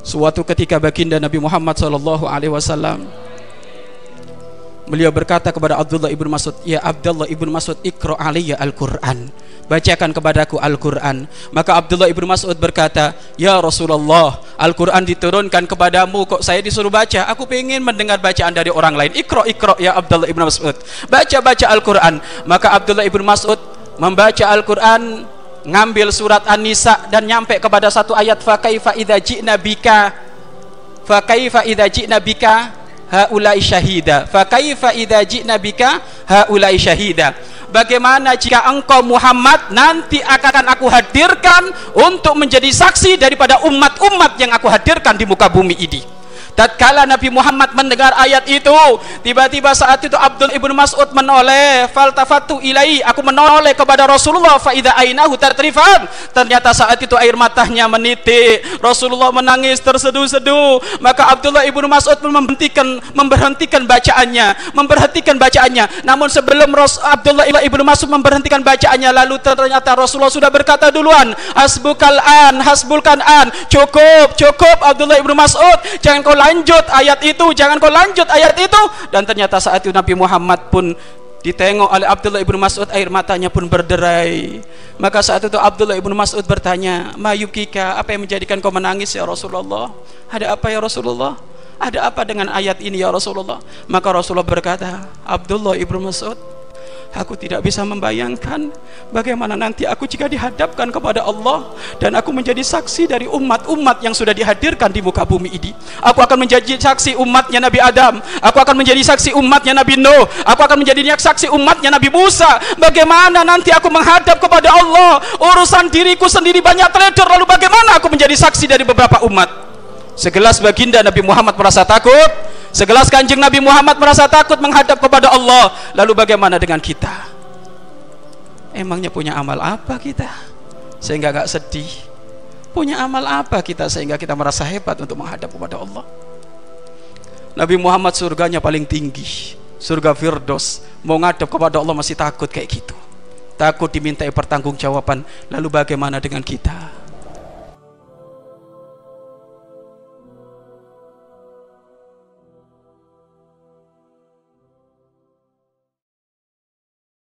Suatu ketika baginda Nabi Muhammad sallallahu alaihi wasallam beliau berkata kepada Abdullah ibnu Mas'ud, "Ya Abdullah ibnu Mas'ud, ikra alayya al-Qur'an." Bacakan kepadaku Al-Qur'an. Maka Abdullah ibnu Mas'ud berkata, "Ya Rasulullah, Al-Qur'an diturunkan kepadamu kok saya disuruh baca? Aku ingin mendengar bacaan dari orang lain." Ikra, ikra ya Abdullah ibnu Mas'ud. Baca baca Al-Qur'an. Maka Abdullah ibnu Mas'ud membaca Al-Qur'an ngambil surat An-Nisa dan nyampe kepada satu ayat fa kaifa idza ji'na bika? Fa kaifa idza ji'na bika? Haulai syahida. Fa kaifa idza ji'na bika? Haulai syahida. Bagaimana jika engkau Muhammad nanti akan aku hadirkan untuk menjadi saksi daripada umat-umat yang aku hadirkan di muka bumi ini tatkala Nabi Muhammad mendengar ayat itu tiba-tiba saat itu Abdul ibnu Mas'ud menoleh faltafatu ilai aku menoleh kepada Rasulullah faida ainahu tartrifan. Ternyata saat itu air matanya menitik. Rasulullah menangis terseduh-seduh. Maka Abdullah ibnu Mas'ud memberhentikan memberhentikan bacaannya memberhentikan bacaannya. Namun sebelum Ras Abdullah ibnu Mas'ud memberhentikan bacaannya lalu ternyata Rasulullah sudah berkata duluan hasbukal an hasbulkan an. Cukup cukup Abdullah ibnu Mas'ud. Jangan kau lanjut ayat itu jangan kau lanjut ayat itu. Dan ternyata saat itu Nabi Muhammad pun ditengok oleh Abdullah ibnu Mas'ud air matanya pun berderai. Maka saat itu Abdullah ibnu Mas'ud bertanya mayukika apa yang menjadikan kau menangis ya Rasulullah? Ada apa ya Rasulullah? Ada apa dengan ayat ini ya Rasulullah? Maka Rasulullah berkata Abdullah ibnu Mas'ud Aku tidak bisa membayangkan bagaimana nanti aku jika dihadapkan kepada Allah dan aku menjadi saksi dari umat-umat yang sudah dihadirkan di muka bumi ini. Aku akan menjadi saksi umatnya Nabi Adam. Aku akan menjadi saksi umatnya Nabi Nuh. Aku akan menjadi saksi umatnya Nabi Musa. Bagaimana nanti aku menghadap kepada Allah urusan diriku sendiri banyak teledor lalu bagaimana aku menjadi saksi dari beberapa umat? Segelas baginda Nabi Muhammad merasa takut Segelas kanjeng Nabi Muhammad merasa takut menghadap kepada Allah. Lalu bagaimana dengan kita? Emangnya punya amal apa kita? Sehingga gak sedih. Punya amal apa kita sehingga kita merasa hebat untuk menghadap kepada Allah? Nabi Muhammad surganya paling tinggi. Surga Firdaus. Mau ngadap kepada Allah masih takut kayak gitu. Takut dimintai pertanggungjawaban. Lalu bagaimana dengan kita?